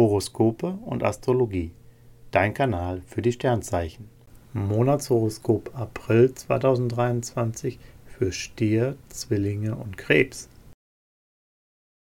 Horoskope und Astrologie. Dein Kanal für die Sternzeichen. Monatshoroskop April 2023 für Stier, Zwillinge und Krebs.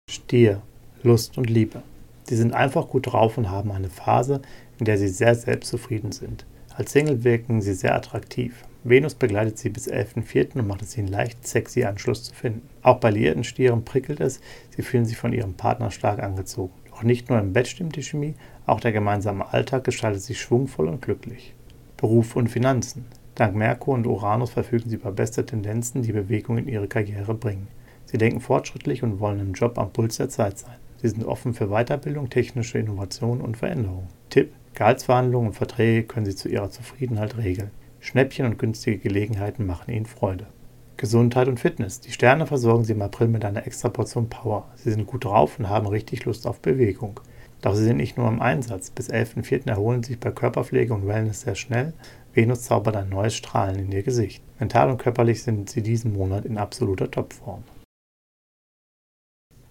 Stier, Lust und Liebe. Sie sind einfach gut drauf und haben eine Phase, in der sie sehr selbstzufrieden sind. Als Single wirken sie sehr attraktiv. Venus begleitet sie bis 11.04. und macht es ihnen leicht, sexy Anschluss zu finden. Auch bei liierten Stieren prickelt es, sie fühlen sich von ihrem Partner stark angezogen. Doch nicht nur im Bett stimmt die Chemie, auch der gemeinsame Alltag gestaltet sich schwungvoll und glücklich. Beruf und Finanzen. Dank Merkur und Uranus verfügen sie über beste Tendenzen, die Bewegung in ihre Karriere bringen. Sie denken fortschrittlich und wollen im Job am Puls der Zeit sein. Sie sind offen für Weiterbildung, technische Innovation und Veränderung. Tipp: Gehaltsverhandlungen und Verträge können Sie zu Ihrer Zufriedenheit regeln. Schnäppchen und günstige Gelegenheiten machen Ihnen Freude. Gesundheit und Fitness. Die Sterne versorgen Sie im April mit einer extra Portion Power. Sie sind gut drauf und haben richtig Lust auf Bewegung. Doch sie sind nicht nur im Einsatz. Bis 11.04. erholen sie sich bei Körperpflege und Wellness sehr schnell. Venus zaubert ein neues Strahlen in ihr Gesicht. Mental und körperlich sind sie diesen Monat in absoluter Topform.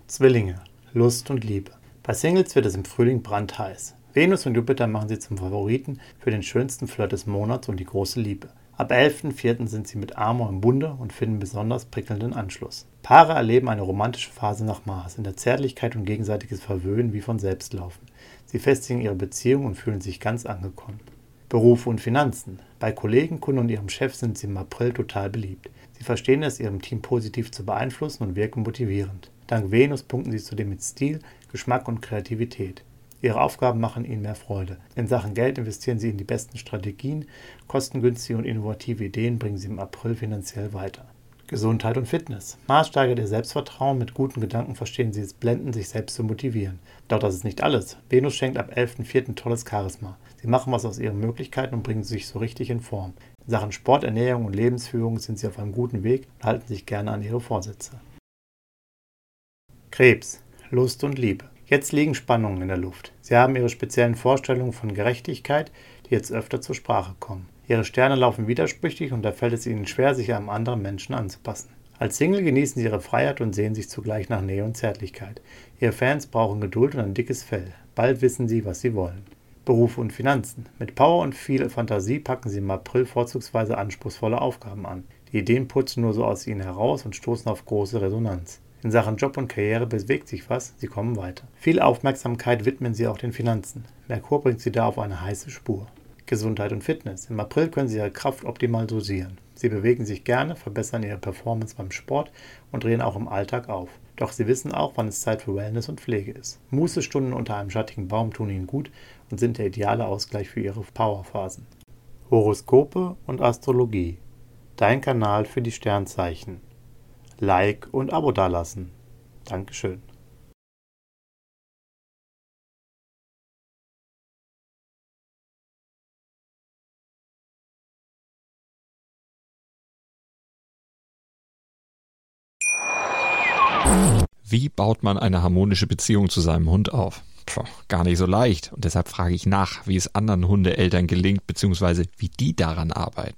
Zwillinge. Lust und Liebe. Bei Singles wird es im Frühling brandheiß. Venus und Jupiter machen sie zum Favoriten für den schönsten Flirt des Monats und die große Liebe. Ab 11.04. sind sie mit Amor im Bunde und finden besonders prickelnden Anschluss. Paare erleben eine romantische Phase nach Mars, in der Zärtlichkeit und gegenseitiges Verwöhnen wie von selbst laufen. Sie festigen ihre Beziehung und fühlen sich ganz angekommen. Beruf und Finanzen. Bei Kollegen, Kunden und ihrem Chef sind sie im April total beliebt. Sie verstehen es, ihrem Team positiv zu beeinflussen und wirken motivierend. Dank Venus punkten sie zudem mit Stil, Geschmack und Kreativität. Ihre Aufgaben machen ihnen mehr Freude. In Sachen Geld investieren sie in die besten Strategien, kostengünstige und innovative Ideen bringen sie im April finanziell weiter. Gesundheit und Fitness. Mars steigert ihr Selbstvertrauen, mit guten Gedanken verstehen sie es blenden, sich selbst zu motivieren. Doch das ist nicht alles. Venus schenkt ab 11.04. tolles Charisma. Sie machen was aus ihren Möglichkeiten und bringen sich so richtig in Form. In Sachen Sport, Ernährung und Lebensführung sind sie auf einem guten Weg und halten sich gerne an ihre Vorsätze. Krebs. Lust und Liebe. Jetzt liegen Spannungen in der Luft. Sie haben ihre speziellen Vorstellungen von Gerechtigkeit, die jetzt öfter zur Sprache kommen. Ihre Sterne laufen widersprüchlich und da fällt es ihnen schwer, sich einem anderen Menschen anzupassen. Als Single genießen sie ihre Freiheit und sehen sich zugleich nach Nähe und Zärtlichkeit. Ihre Fans brauchen Geduld und ein dickes Fell. Bald wissen sie, was sie wollen. Beruf und Finanzen. Mit Power und viel Fantasie packen sie im April vorzugsweise anspruchsvolle Aufgaben an. Die Ideen putzen nur so aus ihnen heraus und stoßen auf große Resonanz. In Sachen Job und Karriere bewegt sich was, sie kommen weiter. Viel Aufmerksamkeit widmen sie auch den Finanzen. Merkur bringt sie da auf eine heiße Spur. Gesundheit und Fitness. Im April können sie ihre Kraft optimal dosieren. Sie bewegen sich gerne, verbessern ihre Performance beim Sport und drehen auch im Alltag auf. Doch sie wissen auch, wann es Zeit für Wellness und Pflege ist. Mußestunden unter einem schattigen Baum tun ihnen gut und sind der ideale Ausgleich für ihre Powerphasen. Horoskope und Astrologie. Dein Kanal für die Sternzeichen. Like und Abo dalassen. Dankeschön. Wie baut man eine harmonische Beziehung zu seinem Hund auf? Puh, gar nicht so leicht. Und deshalb frage ich nach, wie es anderen Hundeeltern gelingt, beziehungsweise wie die daran arbeiten.